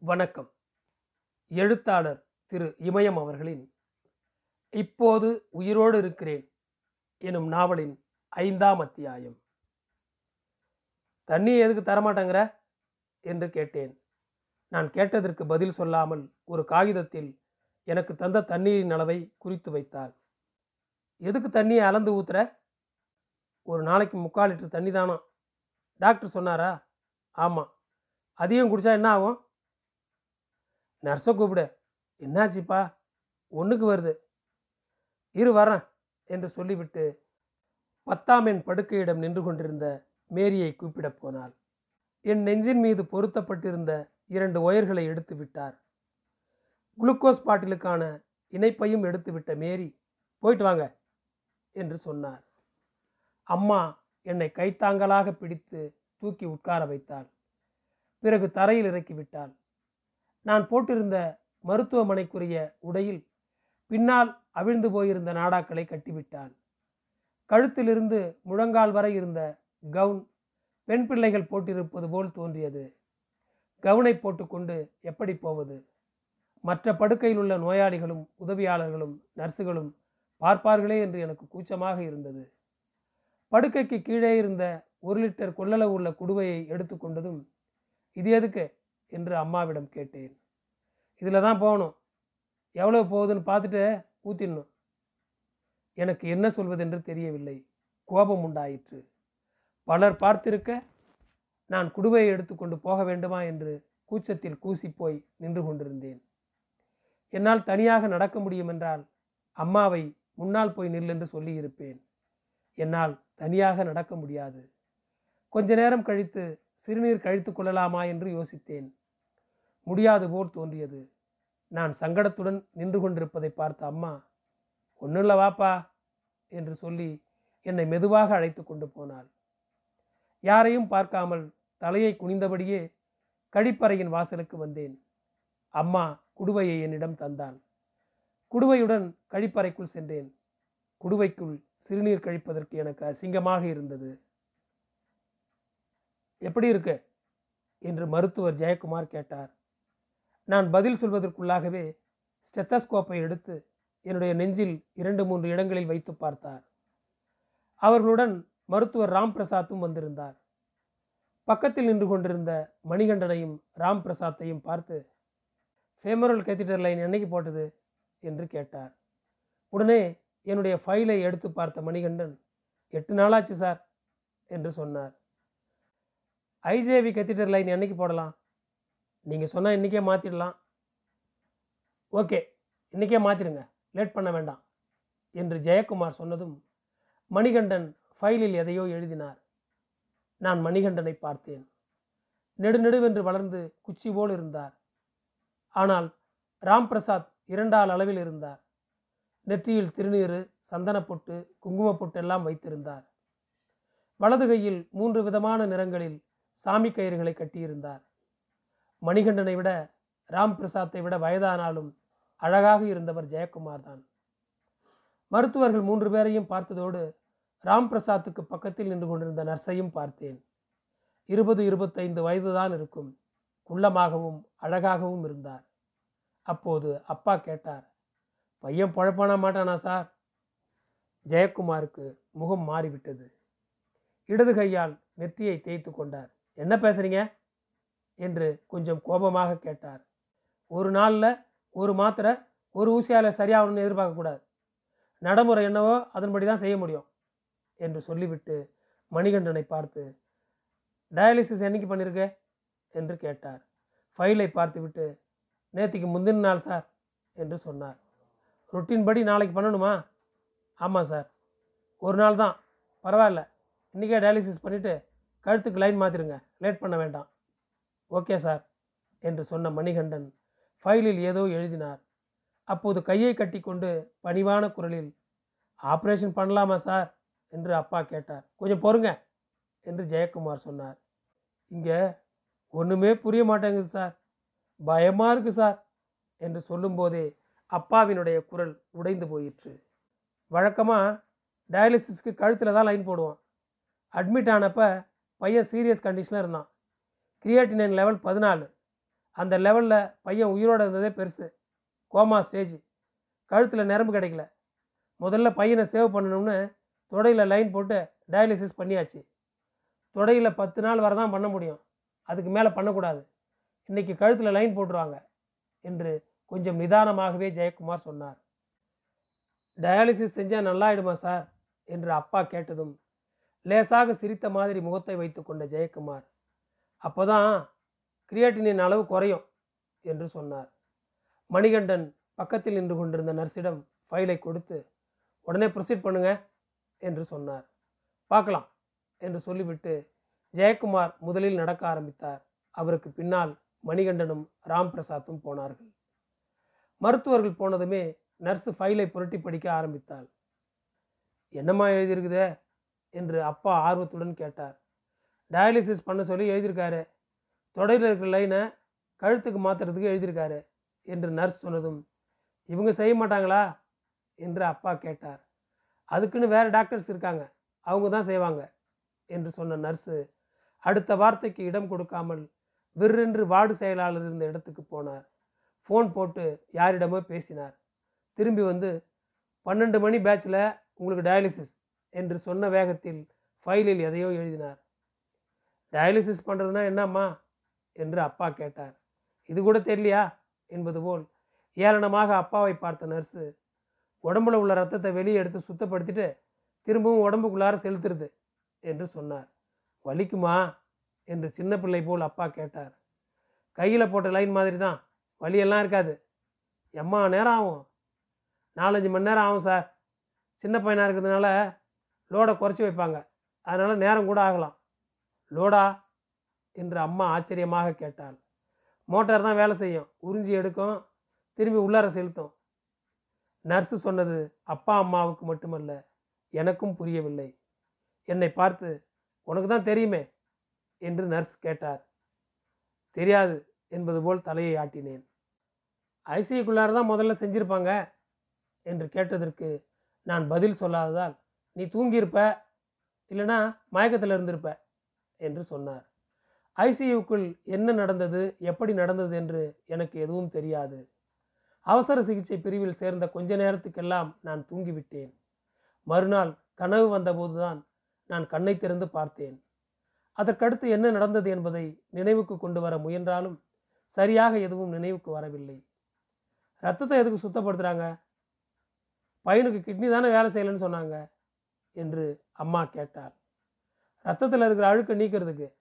வணக்கம். எழுத்தாளர் திரு இமயம் அவர்களின் இப்போது உயிரோடு இருக்கிறேன் எனும் நாவலின் ஐந்தாம் அத்தியாயம். தண்ணி எதுக்கு தரமாட்டேங்கிற? என்று கேட்டேன். நான் கேட்டதற்கு பதில் சொல்லாமல் ஒரு காகிதத்தில் எனக்கு தந்த தண்ணீரின் அளவை குறித்து வைத்தாள். எதுக்கு தண்ணியை அளந்து ஊத்துற? ஒரு நாளைக்கு முக்கால் லிட்டர் தண்ணி தானா? டாக்டர் சொன்னாரா? ஆமாம் அதிகம் குடித்தா என்ன ஆகும்? நர்ஸை கூப்பிடு. என்னாச்சுப்பா? ஒன்றுக்கு வருது. இரு வரேன் என்று சொல்லிவிட்டு பத்தாம் படுக்கையிடம் நின்று கொண்டிருந்த மேரியை கூப்பிடப் போனாள். என் நெஞ்சின் மீது பொருத்தப்பட்டிருந்த இரண்டு ஒயர்களை எடுத்து விட்டார். குளுக்கோஸ் பாட்டிலுக்கான இணைப்பையும் எடுத்துவிட்ட மேரி போயிட்டு வாங்க என்று சொன்னார். அம்மா என்னை கைத்தாங்கலாக பிடித்து தூக்கி உட்கார வைத்தாள். பிறகு தரையில் இறக்கிவிட்டாள் நான் போட்டிருந்த மருத்துவமனைக்குரிய உடையில் பின்னால் அவிழ்ந்து போயிருந்த நாடாக்களை கட்டிவிட்டான். கழுத்திலிருந்து முழங்கால் வரை இருந்த கவுன் பெண் பிள்ளைகள் போட்டிருப்பது போல் தோன்றியது. கவுனை போட்டுக்கொண்டு எப்படி போவது? மற்ற படுக்கையில் உள்ள நோயாளிகளும் உதவியாளர்களும் நர்சுகளும் பார்ப்பார்களே என்று எனக்கு கூச்சமாக இருந்தது. படுக்கைக்கு கீழே இருந்த ஒரு லிட்டர் கொள்ளளவு உள்ள குடுவையை எடுத்துக்கொண்டதும் இது எதுக்கு? என்று அம்மாவிடம் கேட்டேன். இதில் தான் போகணும். எவ்வளோ போகுதுன்னு பார்த்துட்டு ஊற்றிடணும் எனக்கு என்ன சொல்வதென்று தெரியவில்லை. கோபம் உண்டாயிற்று. பலர் பார்த்திருக்க நான் குடுவையை எடுத்துக்கொண்டு போக வேண்டுமா என்று கூச்சத்தில் கூசி போய் நின்று கொண்டிருந்தேன். என்னால் தனியாக நடக்க முடியும் என்றால் அம்மாவை முன்னால் போய் நில் என்று சொல்லியிருப்பேன். என்னால் தனியாக நடக்க முடியாது. கொஞ்ச நேரம் கழித்து சிறுநீர் கழித்து கொள்ளலாமா என்று யோசித்தேன். முடியாது போல் தோன்றியது. நான் சங்கடத்துடன் நின்று கொண்டிருப்பதை பார்த்த அம்மா ஒன்றும் வாப்பா என்று சொல்லி என்னை மெதுவாக அழைத்து கொண்டு போனாள். யாரையும் பார்க்காமல் தலையை குனிந்தபடியே கழிப்பறையின் வாசலுக்கு வந்தேன். அம்மா குடுவையை என்னிடம் தந்தாள். குடுவையுடன் கழிப்பறைக்குள் சென்றேன். குடுவைக்குள் சிறுநீர் கழிப்பதற்கு எனக்கு அசிங்கமாக இருந்தது. எப்படி இருக்கு? என்று மருத்துவர் ஜெயக்குமார் கேட்டார். நான் பதில் சொல்வதற்குள்ளாகவே ஸ்டெத்தஸ்கோப்பை எடுத்து என்னுடைய நெஞ்சில் இரண்டு மூன்று இடங்களில் வைத்து பார்த்தார். அவர்களுடன் மருத்துவர் ராம் பிரசாத்தும் வந்திருந்தார். பக்கத்தில் நின்று கொண்டிருந்த மணிகண்டனையும் ராம் பிரசாத்தையும் பார்த்து ஃபேமரல் கேத்திட்டர் லைன் என்னைக்கு போட்டது? என்று கேட்டார். உடனே என்னுடைய ஃபைலை எடுத்து பார்த்த மணிகண்டன் எட்டு நாளாச்சு சார் என்று சொன்னார். ஐஜேவி கத்திட்டர் லைன் என்னைக்கு போடலாம்? நீங்கள் சொன்னால் இன்றைக்கே மாற்றிடலாம் ஓகே இன்றைக்கே மாற்றிடுங்க லேட் பண்ண வேண்டாம் என்று ஜெயக்குமார் சொன்னதும் மணிகண்டன் ஃபைலில் எதையோ எழுதினார். நான் மணிகண்டனை பார்த்தேன். நெடுநெடுவென்று வளர்ந்து குச்சி போல் இருந்தார். ஆனால் ராம் பிரசாத் இரண்டால் அளவில் இருந்தார். நெற்றியில் திருநீறு சந்தனப்பொட்டு குங்குமப்பொட்டு எல்லாம் வைத்திருந்தார். வலது கையில் மூன்று விதமான நிறங்களில் சாமி கயிறுகளை கட்டியிருந்தார். மணிகண்டனை விட ராம் பிரசாத்தை விட வயதானாலும் அழகாக இருந்தவர் ஜெயக்குமார் தான் மருத்துவர்கள் மூன்று பேரையும் பார்த்ததோடு ராம் பிரசாத்துக்கு பக்கத்தில் நின்று கொண்டிருந்த நர்ஸையும் பார்த்தேன். இருபது இருபத்தைந்து வயதுதான் இருக்கும். குள்ளமாகவும் அழகாகவும் இருந்தார். அப்போது அப்பா கேட்டார் பையன் பழப்பானா மாட்டானா சார்? ஜெயக்குமாருக்கு முகம் மாறிவிட்டது. இடது கையால் நெற்றியை தேய்த்து கொண்டார். என்ன பேசுறீங்க? என்று கொஞ்சம் கோபமாக கேட்டார். ஒரு நாளில் ஒரு மாத்திரை ஒரு ஊசியால் சரியாகணும்னு எதிர்பார்க்கக்கூடாது நடைமுறை என்னவோ அதன்படி தான் செய்ய முடியும் என்று சொல்லிவிட்டு மணிகண்டனை பார்த்து டயாலிசிஸ் என்னைக்கு பண்ணியிருக்க என்று கேட்டார். ஃபைலை பார்த்துவிட்டு நேற்றுக்கு முந்தின நாள் சார் என்று சொன்னார். ரொட்டின் படி நாளைக்கு பண்ணணுமா? ஆமாம் சார். ஒரு நாள் தான். பரவாயில்ல. இன்றைக்கே டயாலிசிஸ் பண்ணிவிட்டு கழுத்துக்கு லைன் மாற்றிடுங்க லேட் பண்ண வேண்டாம். ஓகே சார் என்று சொன்ன மணிகண்டன் ஃபைலில் ஏதோ எழுதினார். அப்போது கையை கட்டிக்கொண்டு பணிவான குரலில் ஆப்ரேஷன் பண்ணலாமா சார்? என்று அப்பா கேட்டார். கொஞ்சம் பொறுங்க என்று ஜெயக்குமார் சொன்னார். இங்கே ஒன்றுமே புரிய மாட்டேங்குது சார். பயமாக இருக்குது சார் என்று சொல்லும்போதே அப்பாவினுடைய குரல் உடைந்து போயிற்று. வழக்கமாக டயாலிசிஸ்க்கு கழுத்தில் தான் லைன் போடுவான். அட்மிட் ஆனப்போ பையன் சீரியஸ் கண்டிஷனில் இருந்தான் கிரியேட்டினின் லெவல் பதினாலு. அந்த லெவலில் பையன் உயிரோடு இருந்ததே பெருசு. Coma stage. கழுத்தில் நரம்பு கிடைக்கல. முதல்ல பையனை சேவ் பண்ணணும்னு தொடையில் லைன் போட்டு டயாலிசிஸ் பண்ணியாச்சு. தொடையில் பத்து நாள் வரை தான் பண்ண முடியும். அதுக்கு மேலே பண்ணக்கூடாது. இன்றைக்கி கழுத்தில் லைன் போட்டுருவாங்க என்று கொஞ்சம் நிதானமாகவே ஜெயக்குமார் சொன்னார். டயாலிசிஸ் செஞ்சால் நல்லாயிடுமா சார்? என்று அப்பா கேட்டதும் லேசாக சிரித்த மாதிரி முகத்தை வைத்து கொண்ட அப்போ தான் கிரியாட்டினின் அளவு குறையும் என்று சொன்னார். மணிகண்டன் பக்கத்தில் நின்று கொண்டிருந்த நர்ஸிடம் ஃபைலை கொடுத்து உடனே ப்ரொசீட் பண்ணுங்க என்று சொன்னார். பார்க்கலாம் என்று சொல்லிவிட்டு ஜெயக்குமார் முதலில் நடக்க ஆரம்பித்தார். அவருக்கு பின்னால் மணிகண்டனும் ராம் பிரசாத்தும் போனார்கள். மருத்துவர்கள் போனதுமே நர்ஸு ஃபைலை புரட்டி படிக்க ஆரம்பித்தாள். என்னம்மா எழுதியிருக்குதே? என்று அப்பா ஆர்வத்துடன் கேட்டார். டயாலிசிஸ் பண்ண சொல்லி எழுதியிருக்காரு. தொடையில் இருக்கிற லைனை கழுத்துக்கு மாற்றுறதுக்கு எழுதியிருக்காரு என்று நர்ஸ் சொன்னதும் இவங்க செய்ய மாட்டாங்களா? என்று அப்பா கேட்டார். அதுக்குன்னு வேறு டாக்டர்ஸ் இருக்காங்க. அவங்க தான் செய்வாங்க என்று சொன்ன நர்ஸு அடுத்த வார்த்தைக்கு இடம் கொடுக்காமல் விற்றென்று வார்டு செயலாளர் இருந்த இடத்துக்கு போனார். ஃபோன் போட்டு யாரிடமோ பேசினார். திரும்பி வந்து பன்னெண்டு மணி பேட்சில் உங்களுக்கு டயாலிசிஸ் என்று சொன்ன வேகத்தில் ஃபைலில் எதையோ எழுதினார். டயாலிசிஸ் பண்ணுறதுனா என்னம்மா? என்று அப்பா கேட்டார். இது கூட தெரியலையா? என்பது போல் ஏளனமாக அப்பாவை பார்த்த நர்ஸு உடம்புல உள்ள ரத்தத்தை வெளியே எடுத்து சுத்தப்படுத்திட்டு திரும்பவும் உடம்புக்குள்ளார செலுத்துறது என்று சொன்னார். வலிக்குமா? என்று சின்ன பிள்ளை போல் அப்பா கேட்டார். கையில் போட்ட லைன் மாதிரி தான் வலியெல்லாம் இருக்காது. எம்மா நேரம் ஆகும். நாலஞ்சு மணி நேரம் ஆகும் சார் சின்ன பையனாக இருக்கிறதுனால லோடை குறைச்சி வைப்பாங்க. அதனால் நேரம் கூட ஆகலாம். லோடா என்று அம்மா ஆச்சரியமாக கேட்டாள். மோட்டார் தான் வேலை செய்யும். உறிஞ்சி எடுக்கும். திரும்பி உள்ளார செலுத்தும். நர்ஸு சொன்னது அப்பா அம்மாவுக்கு மட்டுமல்ல எனக்கும் புரியவில்லை. என்னை பார்த்து உனக்கு தான் தெரியுமே என்று நர்ஸ் கேட்டார். தெரியாது என்பது போல் தலையை ஆட்டினேன். ஐசிஐக்குள்ளார தான் முதல்ல செஞ்சிருப்பாங்க என்று கேட்டதற்கு நான் பதில் சொல்லாததால் நீ தூங்கியிருப்ப இல்லைனா மயக்கத்தில் இருந்திருப்ப என்று சொன்னார். ஐசியூக்குள் என்ன நடந்தது எப்படி நடந்தது என்று எனக்கு எதுவும் தெரியாது. அவசர சிகிச்சை பிரிவில் சேர்ந்த கொஞ்ச நேரத்துக்கெல்லாம் நான் தூங்கிவிட்டேன். மறுநாள் கனவு வந்தபோதுதான் நான் கண்ணை திறந்து பார்த்தேன். அதற்கடுத்து என்ன நடந்தது என்பதை நினைவுக்கு கொண்டு வர முயன்றாலும் சரியாக எதுவும் நினைவுக்கு வரவில்லை. ரத்தத்தை எதுக்கு சுத்தப்படுத்துகிறாங்க பையனுக்கு கிட்னி தானே வேலை செய்யலைன்னு சொன்னாங்க என்று அம்மா கேட்டாள். ரத்தத்தில் இருக்கிற அழுக்கை நீக்கிறதுக்கு.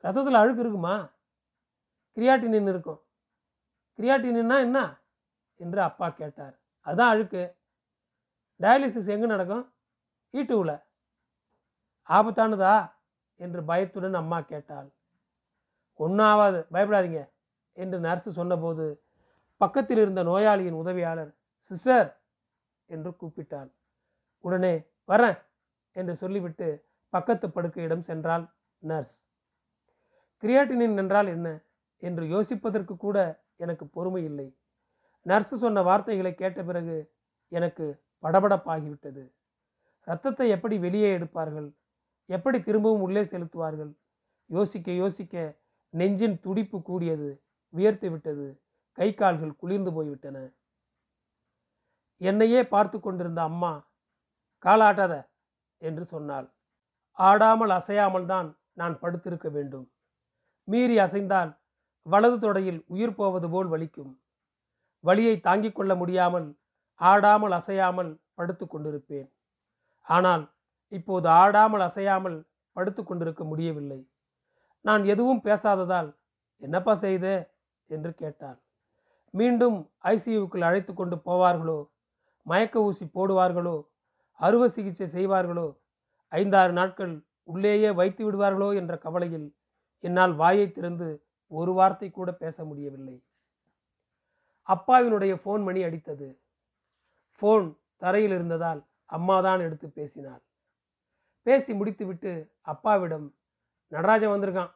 ரத்தத்தில் அழுக்கு இருக்குமா? கிரியாட்டினின் இருக்கும். கிரியாட்டினா என்ன? என்று அப்பா கேட்டார். அதுதான் அழுக்கு. டயாலிசிஸ் எங்கே நடக்கும்? ஈட்டுவில் ஆபத்தானதா? என்று பயத்துடன் அம்மா கேட்டாள். ஒன்றும் ஆகாது பயப்படாதீங்க என்று நர்ஸு சொன்னபோது பக்கத்தில் இருந்த நோயாளியின் உதவியாளர் சிஸ்டர் என்று கூப்பிட்டாள். உடனே வரேன் என்று சொல்லிவிட்டு பக்கத்து படுக்கையிடம் சென்றாள் நர்ஸ். கிரியாட்டினின் என்றால் என்ன? என்று யோசிப்பதற்கு கூட எனக்கு பொறுமை இல்லை. நர்ஸு சொன்ன வார்த்தைகளை கேட்ட பிறகு எனக்கு படபடப்பாகிவிட்டது. ரத்தத்தை எப்படி வெளியே எடுப்பார்கள்? எப்படி திரும்பவும் உள்ளே செலுத்துவார்கள்? யோசிக்க யோசிக்க நெஞ்சின் துடிப்பு கூடியது வியர்த்து விட்டது. கை கால்கள் குளிர்ந்து போய்விட்டன. என்னையே பார்த்து கொண்டிருந்த அம்மா காலாட்டாத என்று சொன்னாள். ஆடாமல் அசையாமல் தான் நான் படுத்திருக்க வேண்டும். மீறி அசைந்தால் வலது தொடையில் உயிர் போவது போல் வலிக்கும். வலியை தாங்கிக் கொள்ள முடியாமல் ஆடாமல் அசையாமல் படுத்து கொண்டிருப்பேன். ஆனால் இப்போது ஆடாமல் அசையாமல் படுத்து கொண்டிருக்க முடியவில்லை. நான் எதுவும் பேசாததால் என்னப்பா செய்தே? என்று கேட்டார் மீண்டும் ஐசியூவுக்குள் அழைத்து கொண்டு போவார்களோ? மயக்க ஊசி போடுவார்களோ? அறுவை சிகிச்சை செய்வார்களோ? ஐந்தாறு நாட்கள் உள்ளேயே வைத்து விடுவார்களோ என்ற கவலையில் என்னால் வாயை திறந்து ஒரு வார்த்தை கூட பேச முடியவில்லை. அப்பாவினுடைய ஃபோன் மணி அடித்தது. ஃபோன் தரையில் இருந்ததால் அம்மாதான் எடுத்து பேசினாள். பேசி முடித்துவிட்டு அப்பாவிடம் நடராஜன் வந்திருக்கான்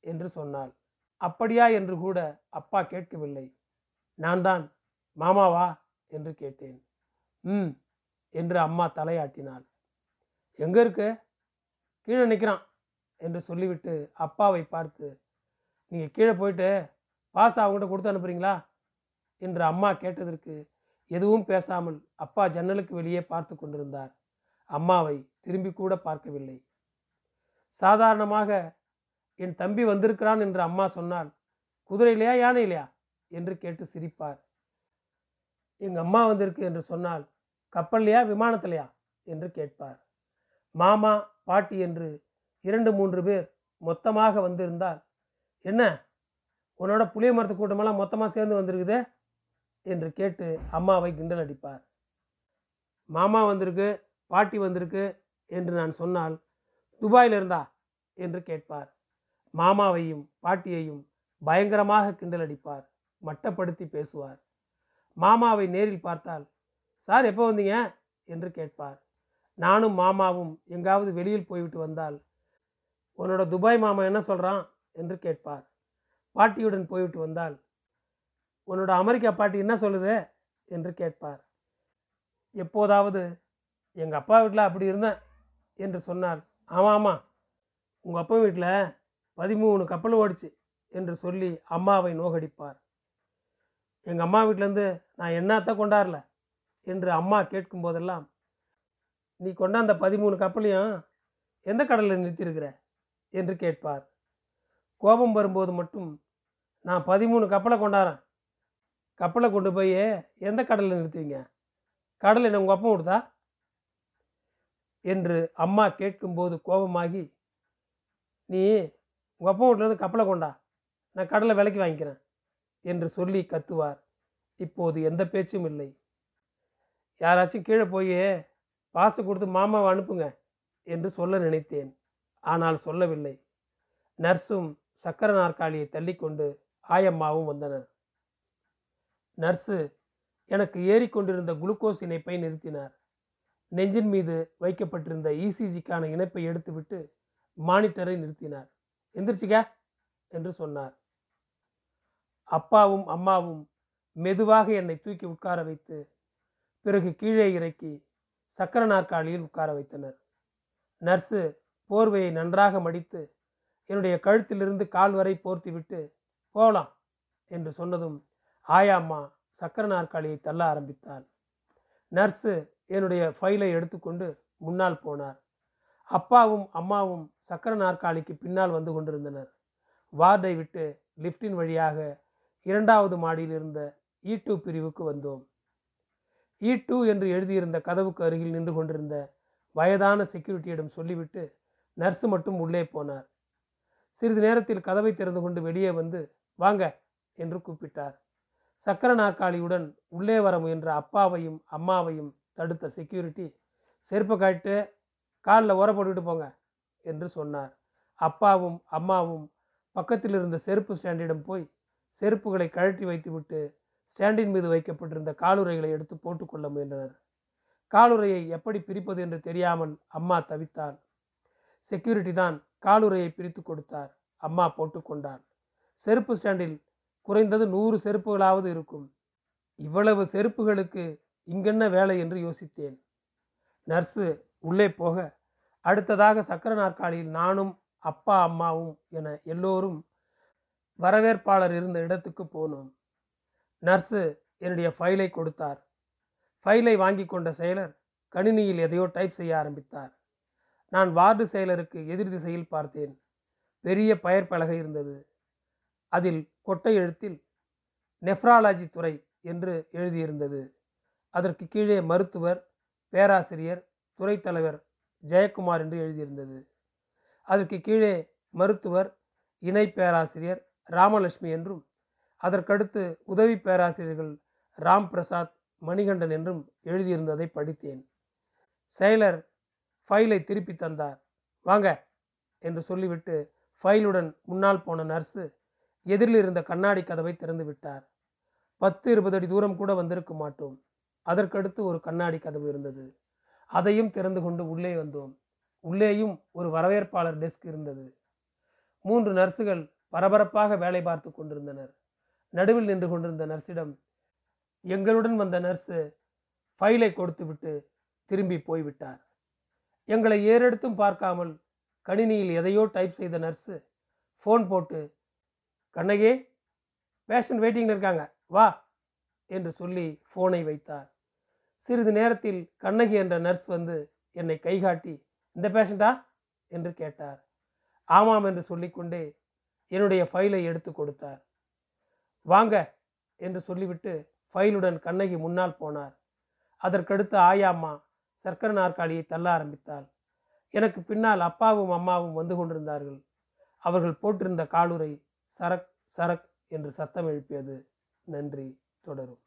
என்று சொன்னாள். அப்படியா? என்று கூட அப்பா கேட்கவில்லை. நான் தான். மாமாவா என்று கேட்டேன். ம் என்று அம்மா தலையாட்டினாள். எங்கே இருக்கு? கீழே நிற்கிறான் என்று சொல்லிவிட்டு அப்பாவை பார்த்து நீங்கள் கீழே போயிட்டு பாஸ் அவங்ககிட்ட கொடுத்து அனுப்புறீங்களா? என்று அம்மா கேட்டதற்கு எதுவும் பேசாமல் அப்பா ஜன்னலுக்கு வெளியே பார்த்து கொண்டிருந்தார். அம்மாவை திரும்பி கூட பார்க்கவில்லை. சாதாரணமாக என் தம்பி வந்திருக்கிறான் என்று அம்மா சொன்னால் குதிரையிலையா யானையிலையா? என்று கேட்டு சிரிப்பார். எங்கள் அம்மா வந்திருக்கு என்று சொன்னால் கப்பல்லையா விமானத்திலையா? என்று கேட்பார். மாமா பாட்டி என்று இரண்டு மூன்று பேர் மொத்தமாக வந்திருந்தால் என்ன? உன்னோட புளிய மரத்து கூட்டமெல்லாம் மொத்தமாக சேர்ந்து வந்திருக்குதே? என்று கேட்டு அம்மாவை கிண்டல் அடிப்பார். மாமா வந்திருக்கு பாட்டி வந்திருக்கு என்று நான் சொன்னால் துபாயில் இருந்தா? என்று கேட்பார். மாமாவையும் பாட்டியையும் பயங்கரமாக கிண்டல் அடிப்பார். மட்டப்படுத்தி பேசுவார். மாமாவை நேரில் பார்த்தால் சார் எப்போ வந்தீங்க? என்று கேட்பார். நானும் மாமாவும் எங்காவது வெளியில் போய்விட்டு வந்தால் உன்னோட துபாய் மாமா என்ன சொல்கிறான் என்று கேட்பார். பாட்டியுடன் போய்விட்டு வந்தால் உன்னோட அமெரிக்கா பாட்டி என்ன சொல்லுது? என்று கேட்பார். எப்போதாவது எங்கள் அப்பா வீட்டில் அப்படி இருந்தேன் என்று சொன்னார். ஆமாம் ஆமாம் உங்கள் அப்பா வீட்டில் பதிமூணு கப்பல் ஓடிச்சு என்று சொல்லி அம்மாவை நோகடிப்பார். எங்கள் அம்மா வீட்டிலேருந்து நான் என்னத்த கொண்டாடல? என்று அம்மா கேட்கும் போதெல்லாம் நீ கொண்டாந்த பதிமூணு கப்பலையும் எந்த கடலில் நிறுத்தியிருக்கிற? என்று கேட்பார். கோபம் வரும்போது மட்டும் நான் பதிமூணு கப்பலை கொண்டாடுறேன். கப்பலை கொண்டு போய் எந்த கடலில் நிறுத்துவீங்க? கடல் என்ன உங்கள் அப்பம் கொடுத்தா? என்று அம்மா கேட்கும்போது கோபமாகி நீ உங்கள் அப்பா வீட்டிலேருந்து கப்பலை கொண்டா? நான் கடலை விலைக்கு வாங்கிக்கிறேன். என்று சொல்லி கத்துவார். இப்போது எந்த பேச்சும் இல்லை. யாராச்சும் கீழே போய் பாசு கொடுத்து மாமாவை அனுப்புங்க என்று சொல்ல நினைத்தேன். ஆனால் சொல்லவில்லை. நர்ஸும் சக்கர நாற்காலியை தள்ளிக்கொண்டு ஆயம்மாவும் வந்தனர். நர்ஸு எனக்கு ஏறிக்கொண்டிருந்த குளுக்கோஸ் இணைப்பை நிறுத்தினார். நெஞ்சின் மீது வைக்கப்பட்டிருந்த இசிஜிக்கான இணைப்பை எடுத்துவிட்டு மானிட்டரை நிறுத்தினார். எந்திரிச்சிக்க என்று சொன்னார். அப்பாவும் அம்மாவும் மெதுவாக என்னை தூக்கி உட்கார வைத்து பிறகு கீழே இறக்கி சக்கர நாற்காலியில் உட்கார வைத்தனர். நர்ஸு போர்வையை நன்றாக மடித்து என்னுடைய கழுத்திலிருந்து கால் வரை போர்த்தி விட்டு போகலாம் என்று சொன்னதும் ஆயாம்மா சக்கர நாற்காலியை தள்ள ஆரம்பித்தாள். நர்ஸு என்னுடைய ஃபைலை எடுத்துக்கொண்டு முன்னால் போனார். அப்பாவும் அம்மாவும் சக்கர நாற்காலிக்கு பின்னால் வந்து கொண்டிருந்தனர். வார்டை விட்டு லிஃப்டின் வழியாக இரண்டாவது மாடியில் இருந்த ஈட்டு பிரிவுக்கு வந்தோம். இ டூ என்று எழுதியிருந்த கதவுக்கு அருகில் நின்று கொண்டிருந்த வயதான செக்யூரிட்டியிடம் சொல்லிவிட்டு நர்ஸு மட்டும் உள்ளே போனார். சிறிது நேரத்தில் கதவை திறந்து கொண்டு வெளியே வந்து வாங்க என்று கூப்பிட்டார். சக்கர நாற்காலியுடன் உள்ளே வர முயன்ற அப்பாவையும் அம்மாவையும் தடுத்த செக்யூரிட்டி செருப்பை காட்டு காலில் உர போட்டுக்கிட்டு போங்க என்று சொன்னார். அப்பாவும் அம்மாவும் பக்கத்தில் இருந்த செருப்பு ஸ்டாண்டிடம் போய் செருப்புகளை கழட்டி வைத்துவிட்டு ஸ்டாண்டின் மீது வைக்கப்பட்டிருந்த காலுறைகளை எடுத்து போட்டுக்கொள்ள முயன்றனர். காலுறையை எப்படி பிரிப்பது என்று தெரியாமல் அம்மா தவித்தாள். செக்யூரிட்டி தான் காலுறையை பிரித்து கொடுத்தார். அம்மா போட்டுக்கொண்டாள் செருப்பு ஸ்டாண்டில் குறைந்தது நூறு செருப்புகளாவது இருக்கும். இவ்வளவு செருப்புகளுக்கு இங்கென்ன வேலை என்று யோசித்தேன். நர்ஸு உள்ளே போக அடுத்ததாக சக்கர நாற்காலியில் நானும் அப்பா அம்மாவும் என எல்லோரும் வரவேற்பாளர் இருந்த இடத்துக்கு போனோம். நர்ஸு என்னுடைய ஃபைலை கொடுத்தார். ஃபைலை வாங்கி கொண்ட செயலர் கணினியில் எதையோ டைப் செய்ய ஆரம்பித்தார். நான் வார்டு செயலருக்கு எதிர் திசையில் பார்த்தேன். பெரிய பெயர் பலகை இருந்தது. அதில் கொட்டை எழுத்தில் நெஃப்ராலஜி துறை என்று எழுதியிருந்தது. அதற்கு கீழே மருத்துவர் பேராசிரியர் துறை தலைவர் ஜெயக்குமார் என்று எழுதியிருந்தது. அதற்கு கீழே மருத்துவர் இணை பேராசிரியர் ராமலட்சுமி என்றும் அதற்கடுத்து உதவி பேராசிரியர்கள் ராம் பிரசாத் மணிகண்டன் என்றும் எழுதியிருந்ததை படித்தேன். செயலர் ஃபைலை திருப்பி தந்தார். வாங்க என்று சொல்லிவிட்டு ஃபைலுடன் முன்னால் போன நர்ஸு எதிரில் இருந்த கண்ணாடி கதவை திறந்து விட்டார். பத்து இருபது அடி தூரம் கூட வந்திருக்க மாட்டோம். அதற்கடுத்து ஒரு கண்ணாடி கதவு இருந்தது. அதையும் திறந்து கொண்டு உள்ளே வந்தோம். உள்ளேயும் ஒரு வரவேற்பாளர் டெஸ்க் இருந்தது. மூன்று நர்ஸுகள் பரபரப்பாக வேலை பார்த்து கொண்டிருந்தனர். நடுவில் நின்று கொண்டிருந்த நர்ஸிடம் எங்களுடன் வந்த நர்ஸு ஃபைலை கொடுத்துவிட்டு திரும்பி போய்விட்டார். எங்களை ஏறெடுத்தும் பார்க்காமல் கணினியில் எதையோ டைப் செய்த நர்ஸு ஃபோன் போட்டு கண்ணகி பேஷண்ட் வெயிட்டிங்கில் இருக்காங்க வா என்று சொல்லி ஃபோனை வைத்தார். சிறிது நேரத்தில் கண்ணகி என்ற நர்ஸ் வந்து என்னை கைகாட்டி இந்த பேஷண்டா? என்று கேட்டார். ஆமாம் என்று சொல்லிக்கொண்டே என்னுடைய ஃபைலை எடுத்து கொடுத்தார். வாங்க என்று சொல்லிவிட்டு ஃபைலுடன் கண்ணகி முன்னால் போனார். அதற்கடுத்து ஆயாம்மா சர்க்கரை நாற்காலியை தள்ள ஆரம்பித்தாள். எனக்கு பின்னால் அப்பாவும் அம்மாவும் வந்து கொண்டிருந்தார்கள். அவர்கள் போட்டிருந்த காலுரை சரக் சரக் என்று சத்தம் எழுப்பியது. நன்றி தொடரும்.